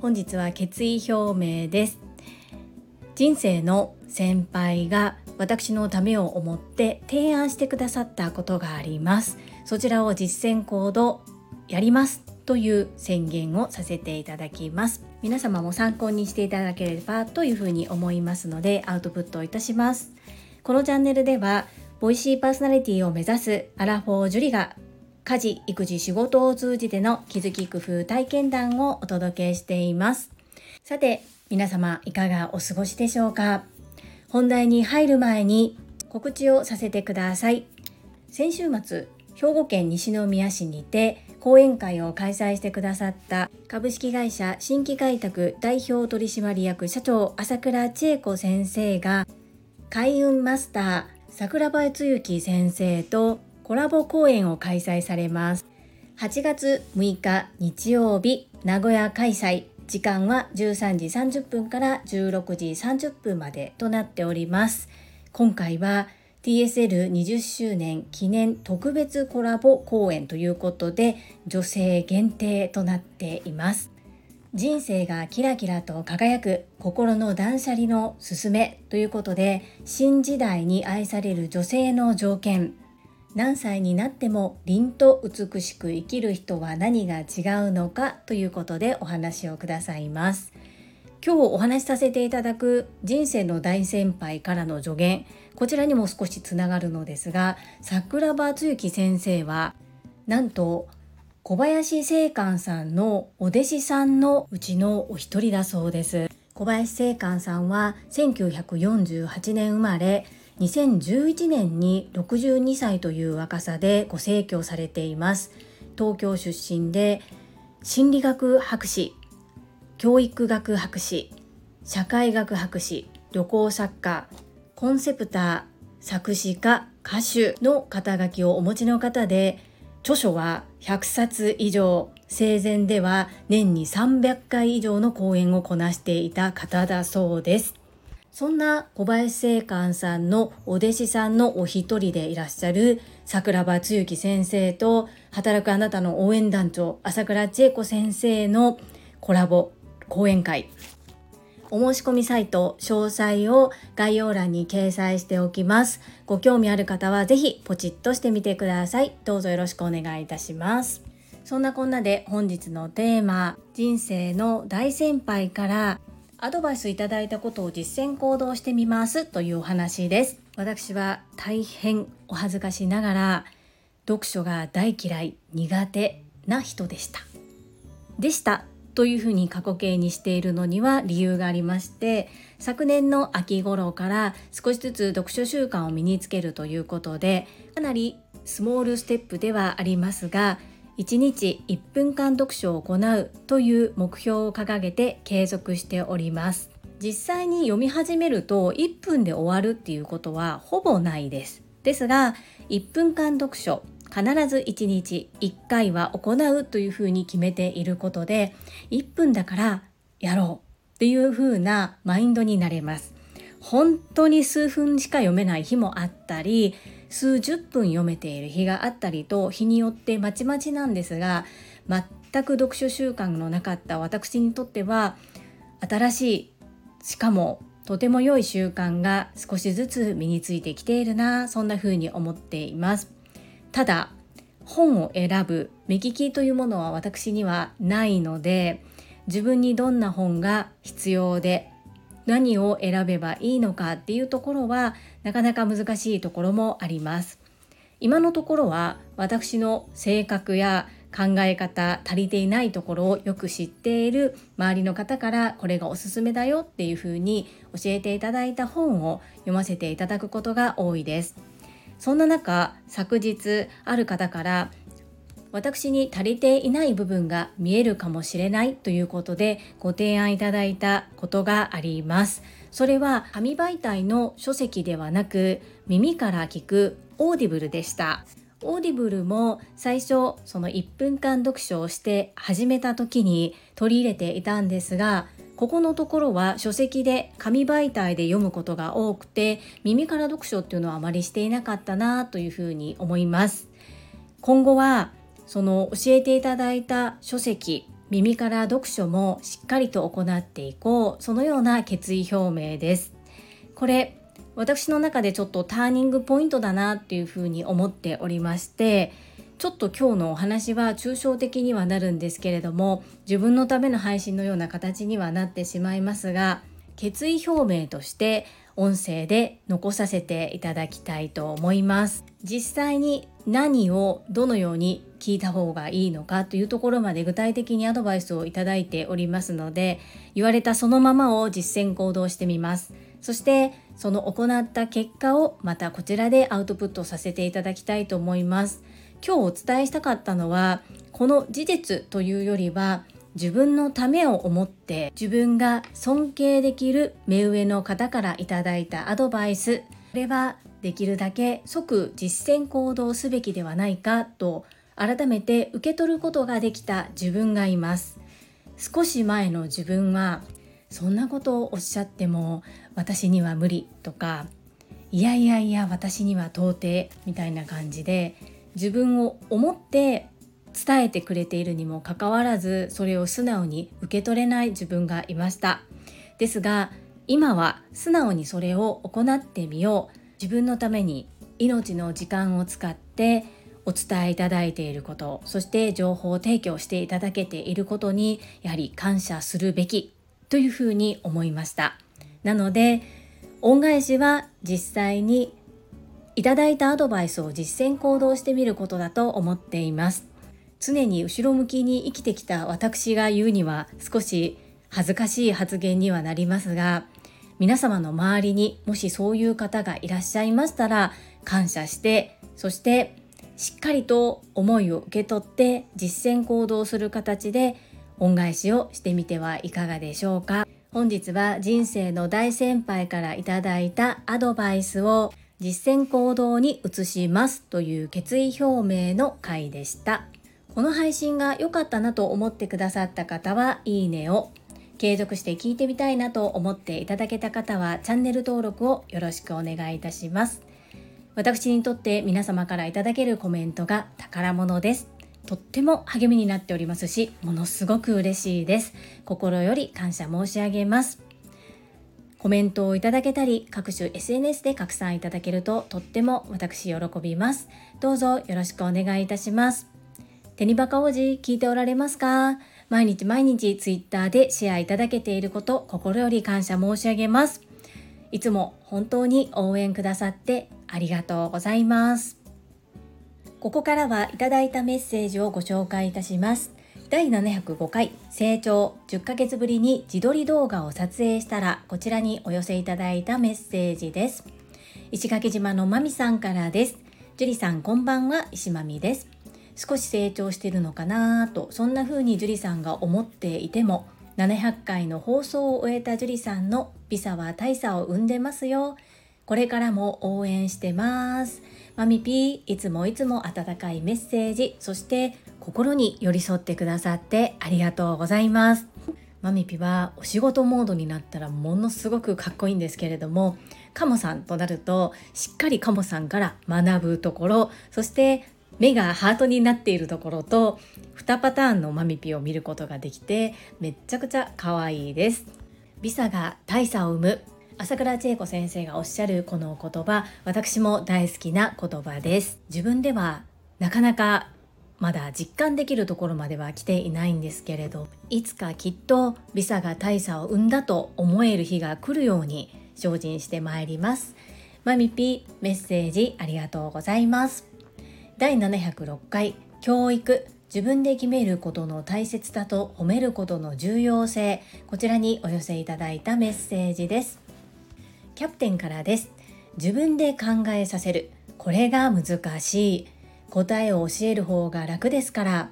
本日は決意表明です。人生の先輩が私のためを思って提案してくださったことがあります。そちらを実践行動やりますという宣言をさせていただきます。皆様も参考にしていただければというふうに思いますのでアウトプットいたします。このチャンネルではボイシーパーソナリティを目指すアラフォージュリが家事育児仕事を通じての気づき工夫体験談をお届けしています。さて皆様いかがお過ごしでしょうか？本題に入る前に告知をさせてください。先週末兵庫県西宮市にて講演会を開催してくださった株式会社新規開拓代表取締役社長朝倉千恵子先生が開運マスター桜庭つゆき先生とコラボ講演を開催されます。8月6日日曜日名古屋開催。時間は13時30分から16時30分までとなっております。今回は TSL20 周年記念特別コラボ公演ということで女性限定となっています。人生がキラキラと輝く心の断捨離のすすめということで新時代に愛される女性の条件。何歳になっても凛と美しく生きる人は何が違うのかということでお話をくださいます。今日お話しさせていただく人生の大先輩からの助言。こちらにも少しつながるのですが桜庭つゆき先生はなんと小林正観さんのお弟子さんのうちのお一人だそうです。小林正観さんは1948年生まれ2011年に62歳という若さでご逝去されています。東京出身で心理学博士教育学博士社会学博士旅行作家コンセプター作詞家歌手の肩書きをお持ちの方で著書は100冊以上生前では年に300回以上の講演をこなしていた方だそうです。そんな小林正観さんのお弟子さんのお一人でいらっしゃる桜庭つゆき先生と働くあなたの応援団長朝倉千恵子先生のコラボ講演会お申し込みサイト詳細を概要欄に掲載しておきます。ご興味ある方はぜひポチッとしてみてください。どうぞよろしくお願いいたします。そんなこんなで本日のテーマ、人生の大先輩からアドバイスいただいたことを実践行動してみますというお話です。私は大変お恥ずかしながら読書が大嫌い、苦手な人でした。でしたというふうに過去形にしているのには理由がありまして昨年の秋頃から少しずつ読書習慣を身につけるということでかなりスモールステップではありますが1日1分間読書を行うという目標を掲げて継続しております。実際に読み始めると1分で終わるっていうことはほぼないです。ですが1分間読書必ず1日1回は行うというふうに決めていることで1分だからやろうっていうふうなマインドになれます。本当に数分しか読めない日もあったり数十分読めている日があったりと日によってまちまちなんですが全く読書習慣のなかった私にとっては新しいしかもとても良い習慣が少しずつ身についてきているなそんな風に思っています。ただ本を選ぶ目利きというものは私にはないので自分にどんな本が必要で何を選べばいいのかっていうところはなかなか難しいところもあります。今のところは私の性格や考え方足りていないところをよく知っている周りの方からこれがおすすめだよっていうふうに教えていただいた本を読ませていただくことが多いです。そんな中昨日ある方から私に足りていない部分が見えるかもしれないということでご提案いただいたことがあります。それは紙媒体の書籍ではなく耳から聞く Audible でした。 Audible も最初その1分間読書をして始めた時に取り入れていたんですがここのところは書籍で紙媒体で読むことが多くて耳から読書っていうのはあまりしていなかったなというふうに思います。今後はその教えていただいた書籍耳から読書もしっかりと行っていこうそのような決意表明です。これ私の中でちょっとターニングポイントだなっていうふうに思っておりましてちょっと今日のお話は抽象的にはなるんですけれども自分のための配信のような形にはなってしまいますが決意表明として音声で残させていただきたいと思います。実際に何をどのように聞いた方がいいのかというところまで具体的にアドバイスをいただいておりますので言われたそのままを実践行動してみます。そしてその行った結果をまたこちらでアウトプットさせていただきたいと思います。今日お伝えしたかったのはこの事実というよりは自分のためを思って自分が尊敬できる目上の方からいただいたアドバイス。これはできるだけ即実践行動すべきではないかと改めて受け取ることができた自分がいます。少し前の自分はそんなことをおっしゃっても私には無理とかいやいやいや私には到底みたいな感じで自分を思って伝えてくれているにもかかわらずそれを素直に受け取れない自分がいました。ですが今は素直にそれを行ってみよう。自分のために命の時間を使ってお伝えいただいていることそして情報を提供していただけていることにやはり感謝するべきというふうに思いました。なので恩返しは実際にいただいたアドバイスを実践行動してみることだと思っています。常に後ろ向きに生きてきた私が言うには少し恥ずかしい発言にはなりますが皆様の周りにもしそういう方がいらっしゃいましたら感謝してそしてしっかりと思いを受け取って実践行動する形で恩返しをしてみてはいかがでしょうか。本日は人生の大先輩からいただいたアドバイスを実践行動に移しますという決意表明の回でした。この配信が良かったなと思ってくださった方はいいねを継続して聞いてみたいなと思っていただけた方はチャンネル登録をよろしくお願いいたします。私にとって皆様からいただけるコメントが宝物です。とっても励みになっておりますしものすごく嬉しいです。心より感謝申し上げます。コメントをいただけたり各種 SNS で拡散いただけるととっても私喜びます。どうぞよろしくお願いいたします。テニバカ王子聞いておられますか？毎日毎日 Twitter でシェアいただけていること心より感謝申し上げます。いつも本当に応援くださってありがとうございます。ここからはいただいたメッセージをご紹介いたします。第705回成長10ヶ月ぶりに自撮り動画を撮影したらこちらにお寄せいただいたメッセージです。石垣島のまみさんからです。樹里さんこんばんは。石まみです。少し成長してるのかなとそんな風に樹里さんが思っていても700回の放送を終えた樹里さんの美さは大差を生んでますよ。これからも応援してます。マミピーいつもいつも温かいメッセージそして心に寄り添ってくださってありがとうございます。マミピはお仕事モードになったらものすごくかっこいいんですけれどもカモさんとなるとしっかりカモさんから学ぶところそして目がハートになっているところと2パターンのマミピを見ることができてめっちゃくちゃ可愛いです。ビサが大差を生む。朝倉千恵子先生がおっしゃるこの言葉私も大好きな言葉です。自分ではなかなかまだ実感できるところまでは来ていないんですけれどいつかきっとビサが大差を生んだと思える日が来るように精進してまいります。マミピメッセージありがとうございます。第706回教育自分で決めることの大切さと褒めることの重要性。こちらにお寄せいただいたメッセージです。キャプテンからです。自分で考えさせる。これが難しい。答えを教える方が楽ですから。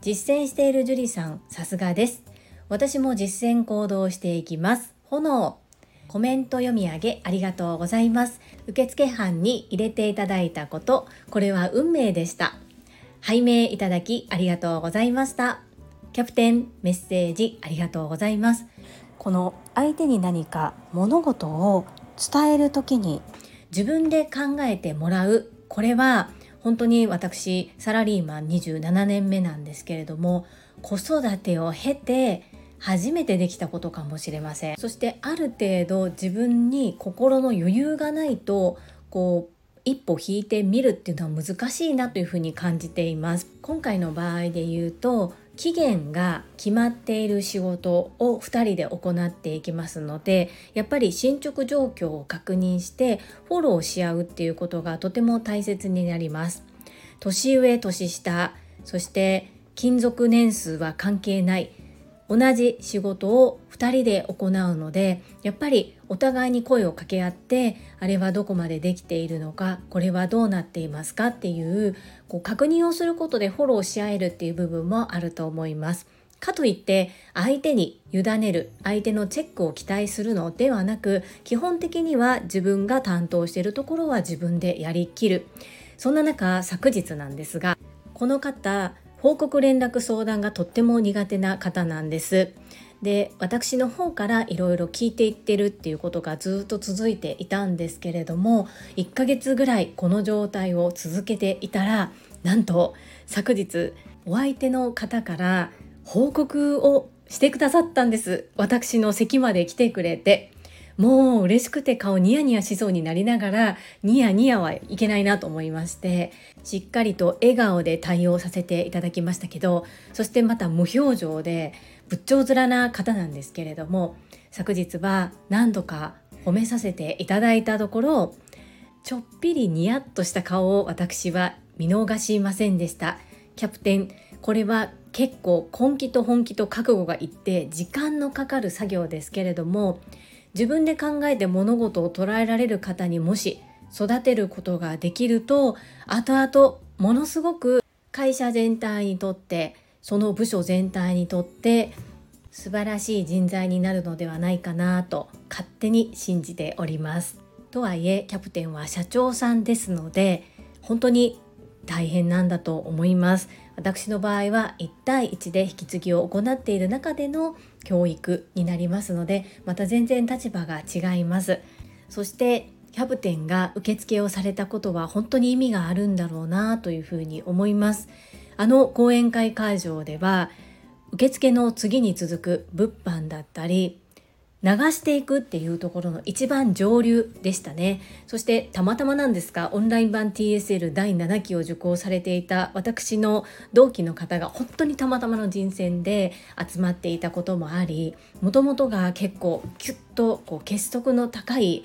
実践している樹里さんさすがです。私も実践行動していきます。炎。コメント読み上げありがとうございます。受付班に入れていただいたことこれは運命でした。拝命いただきありがとうございました。キャプテンメッセージありがとうございます。この相手に何か物事を伝える時に自分で考えてもらう。これは本当に私サラリーマン27年目なんですけれども子育てを経て初めてできたことかもしれません。そしてある程度自分に心の余裕がないとこう一歩引いてみるっていうのは難しいなというふうに感じています。今回の場合で言うと期限が決まっている仕事を2人で行っていきますのでやっぱり進捗状況を確認してフォローし合うっていうことがとても大切になります。年上年下そして勤続年数は関係ない。同じ仕事を2人で行うのでやっぱりお互いに声を掛け合ってあれはどこまでできているのかこれはどうなっていますかっていうこう確認をすることでフォローし合えるっていう部分もあると思います。かといって相手に委ねる相手のチェックを期待するのではなく基本的には自分が担当しているところは自分でやりきるそんな中昨日なんですがこの方報告連絡相談がとっても苦手な方なんです。で私の方からいろいろ聞いていってるっていうことがずっと続いていたんですけれども1ヶ月ぐらいこの状態を続けていたらなんと昨日お相手の方から報告をしてくださったんです私の席まで来てくれてもう嬉しくて顔ニヤニヤしそうになりながらニヤニヤはいけないなと思いましてしっかりと笑顔で対応させていただきましたけどそしてまた無表情で仏頂面な方なんですけれども昨日は何度か褒めさせていただいたところちょっぴりニヤッとした顔を私は見逃しませんでした。キャプテンこれは結構根気と本気と覚悟がいって時間のかかる作業ですけれども自分で考えて物事を捉えられる方にもし育てることができると後々ものすごく会社全体にとってその部署全体にとって素晴らしい人材になるのではないかなと勝手に信じております。とはいえキャプテンは社長さんですので本当に大変なんだと思います。私の場合は1対1で引き継ぎを行っている中での教育になりますのでまた全然立場が違います。そしてキャプテンが受付をされたことは本当に意味があるんだろうなというふうに思います。あの講演会会場では受付の次に続く物販だったり流していくっていうところの一番上流でしたね。そしてたまたまなんですがオンライン版 TSL 第7期を受講されていた私の同期の方が本当にたまたまの人選で集まっていたこともありもともとが結構キュッとこう結束の高い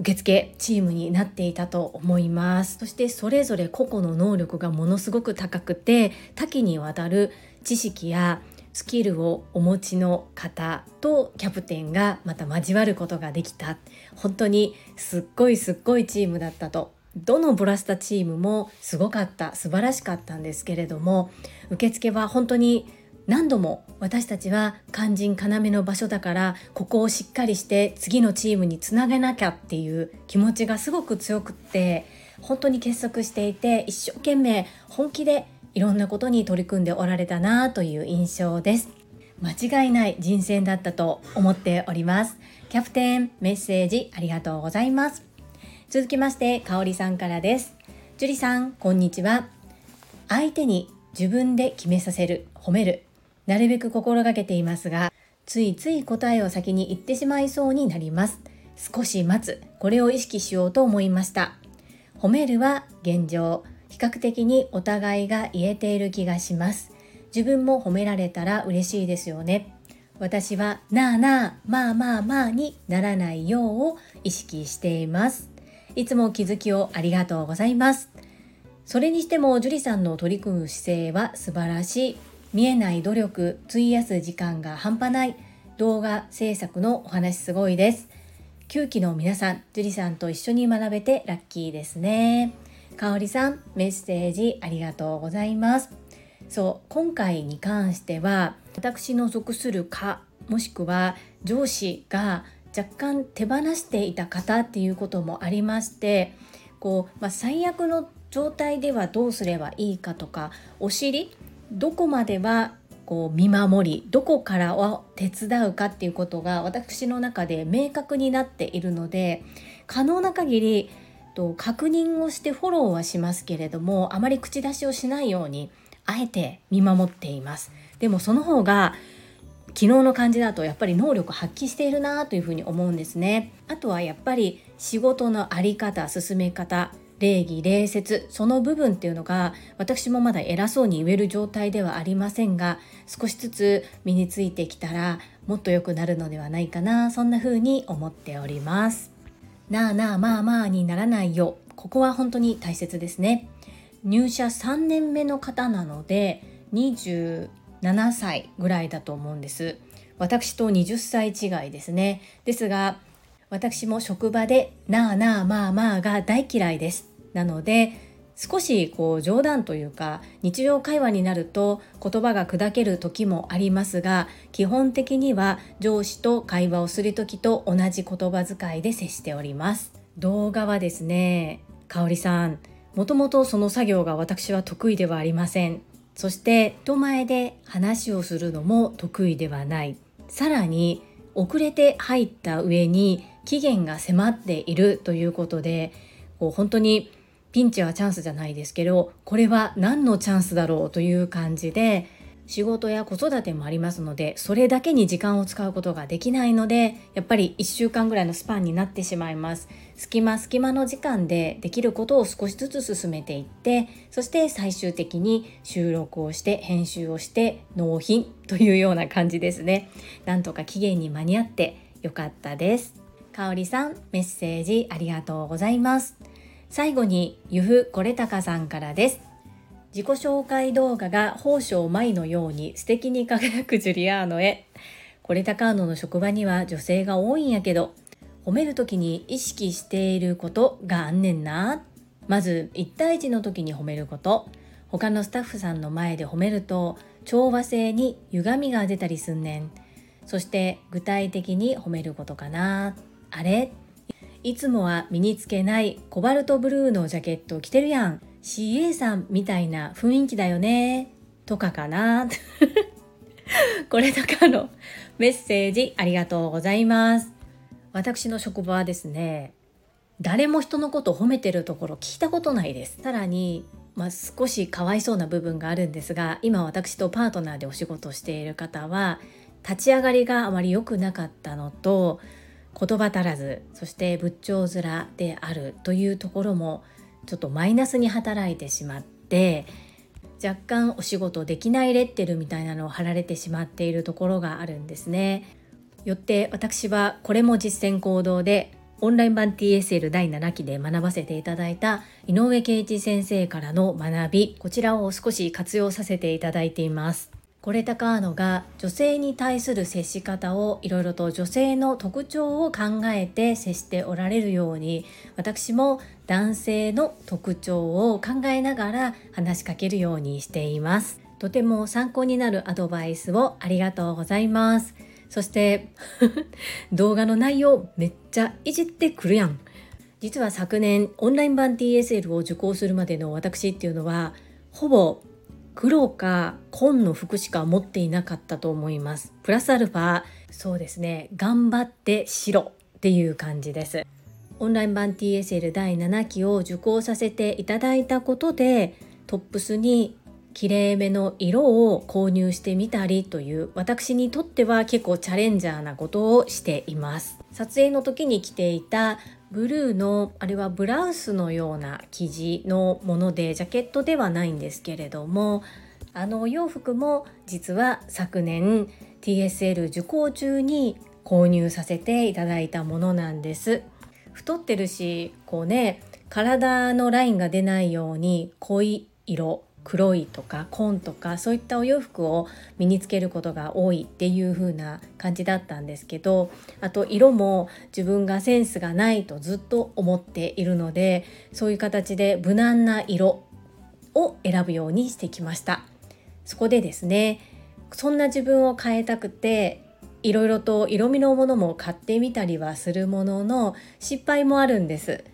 受付チームになっていたと思います。そしてそれぞれ個々の能力がものすごく高くて多岐にわたる知識やスキルをお持ちの方とキャプテンがまた交わることができた本当にすっごいすっごいチームだったと。どのブラスタチームもすごかった。素晴らしかった。んですけれども受付は本当に何度も私たちは肝心要の場所だからここをしっかりして次のチームにつなげなきゃっていう気持ちがすごく強くって本当に結束していて一生懸命本気でいろんなことに取り組んでおられたなという印象です。間違いない人選だったと思っております。キャプテンメッセージありがとうございます。続きましてかおりさんからです。樹里さんこんにちは。相手に自分で決めさせる褒める。なるべく心がけていますがついつい答えを先に言ってしまいそうになります。少し待つ。これを意識しようと思いました。褒めるは現状。比較的にお互いが言えている気がします。自分も褒められたら嬉しいですよね。私はなあなあまあまあまあにならないようを意識しています。いつも気づきをありがとうございます。それにしても樹里さんの取り組む姿勢は素晴らしい。見えない努力費やす時間が半端ない。動画制作のお話すごいです。9期の皆さん樹里さんと一緒に学べてラッキーですね。かおりさんメッセージありがとうございます。そう今回に関しては私の属する課もしくは上司が若干手放していた方っていうこともありましてこう、まあ、最悪の状態ではどうすればいいかとかお尻どこまではこう見守りどこからは手伝うかっていうことが私の中で明確になっているので可能な限りと確認をしてフォローはしますけれどもあまり口出しをしないようにあえて見守っています。でもその方が昨日の感じだとやっぱり能力発揮しているなというふうに思うんですね。あとはやっぱり仕事の在り方進め方礼儀礼節その部分っていうのが私もまだ偉そうに言える状態ではありませんが少しずつ身についてきたらもっと良くなるのではないかなそんな風に思っております。なあなあまあまあにならないよ。ここは本当に大切ですね。入社3年目の方なので27歳ぐらいだと思うんです。私と20歳違いですね。ですが私も職場でなあなあまあまあが大嫌いです。なので少しこう冗談というか日常会話になると言葉が砕ける時もありますが基本的には上司と会話をする時と同じ言葉遣いで接しております。動画はですね香里さんもともとその作業が私は得意ではありません。そして人前で話をするのも得意ではない。さらに遅れて入った上に期限が迫っているということでこう本当にピンチはチャンスじゃないですけどこれは何のチャンスだろうという感じで仕事や子育てもありますのでそれだけに時間を使うことができないのでやっぱり1週間ぐらいのスパンになってしまいます。隙間隙間の時間でできることを少しずつ進めていってそして最終的に収録をして編集をして納品というような感じですね。なんとか期限に間に合ってよかったです。かおりさんメッセージありがとうございます。最後にゆふこれたかさんからです。自己紹介動画が宝生舞のように素敵に輝くジュリアーノへ。これたかーノの職場には女性が多いんやけど褒める時に意識していることがあんねんな。まず1対1の時に褒めること。他のスタッフさんの前で褒めると調和性に歪みが出たりすんねん。そして具体的に褒めることかな。あれ？いつもは身につけないコバルトブルーのジャケット着てるやん。CA さんみたいな雰囲気だよね。とかかな。これとかのメッセージありがとうございます。私の職場はですね誰も人のことを褒めてるところ聞いたことないです。さらにまあ、少しかわいそうな部分があるんですが今私とパートナーでお仕事している方は立ち上がりがあまり良くなかったのと言葉足らずそして仏頂面であるというところもちょっとマイナスに働いてしまって若干お仕事できないレッテルみたいなのを貼られてしまっているところがあるんですね。よって私はこれも実践行動でオンライン版 TSL 第7期で学ばせていただいた井上圭一先生からの学びこちらを少し活用させていただいています。これ高ーノが女性に対する接し方をいろいろと女性の特徴を考えて接しておられるように私も男性の特徴を考えながら話しかけるようにしています。とても参考になるアドバイスをありがとうございます。そして 動画の内容めっちゃいじってくるやん。実は昨年オンライン版 TSL を受講するまでの私っていうのはほぼ黒か紺の服しか持っていなかったと思います。プラスアルファそうですね。頑張って白っていう感じです。オンライン版 TSL 第7期を受講させていただいたことでトップスにきれいめの色を購入してみたりという私にとっては結構チャレンジャーなことをしています。撮影の時に着ていたブルーのあれはブラウスのような生地のものでジャケットではないんですけれどもあのお洋服も実は昨年 TSL 受講中に購入させていただいたものなんです。太ってるしこうね体のラインが出ないように濃い色黒いとか紺とかそういったお洋服を身につけることが多いっていう風な感じだったんですけどあと色も自分がセンスがないとずっと思っているのでそういう形で無難な色を選ぶようにしてきました。そこでですねそんな自分を変えたくていろいろと色味のものも買ってみたりはするものの失敗もあるんです。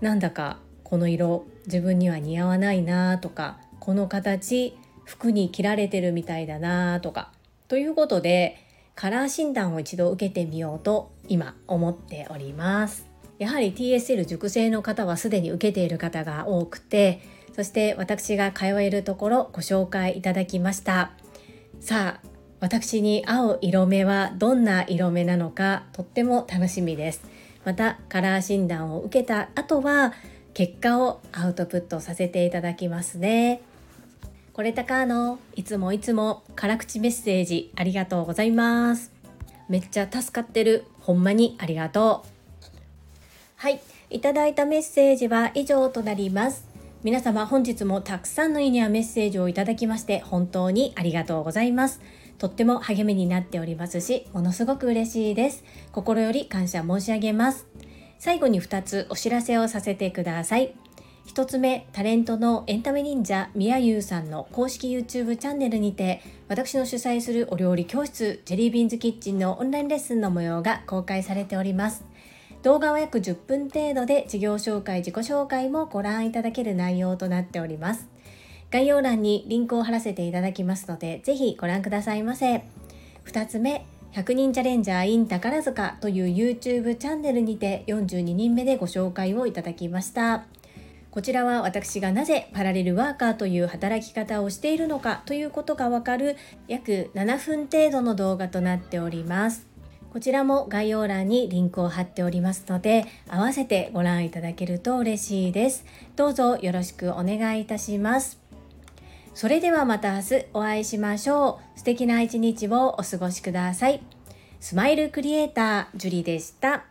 なんだかこの色自分には似合わないなとかこの形服に着られてるみたいだなとかということでカラー診断を一度受けてみようと今思っております。やはり TSL 熟成の方はすでに受けている方が多くてそして私が通えるところご紹介いただきました。さあ私に合う色目はどんな色目なのかとっても楽しみです。またカラー診断を受けた後は結果をアウトプットさせていただきますね。これたかのいつもいつも辛口メッセージありがとうございます。めっちゃ助かってる。ほんまにありがとう。はい。いただいたメッセージは以上となります。皆様本日もたくさんのいいねやメッセージをいただきまして本当にありがとうございます。とっても励みになっておりますしものすごく嬉しいです。心より感謝申し上げます。最後に2つお知らせをさせてください。1つ目タレントのエンタメ忍者みやゆうさんの公式 YouTube チャンネルにて私の主催するお料理教室ジェリービーンズキッチンのオンラインレッスンの模様が公開されております。動画は約10分程度で事業紹介自己紹介もご覧いただける内容となっております。概要欄にリンクを貼らせていただきますのでぜひご覧くださいませ。2つ目100人チャレンジャー in 宝塚という YouTube チャンネルにて42人目でご紹介をいただきました。こちらは私がなぜパラレルワーカーという働き方をしているのかということがわかる約7分程度の動画となっております。こちらも概要欄にリンクを貼っておりますので合わせてご覧いただけると嬉しいです。どうぞよろしくお願いいたします。それではまた明日お会いしましょう。素敵な一日をお過ごしください。スマイルクリエイタージュリでした。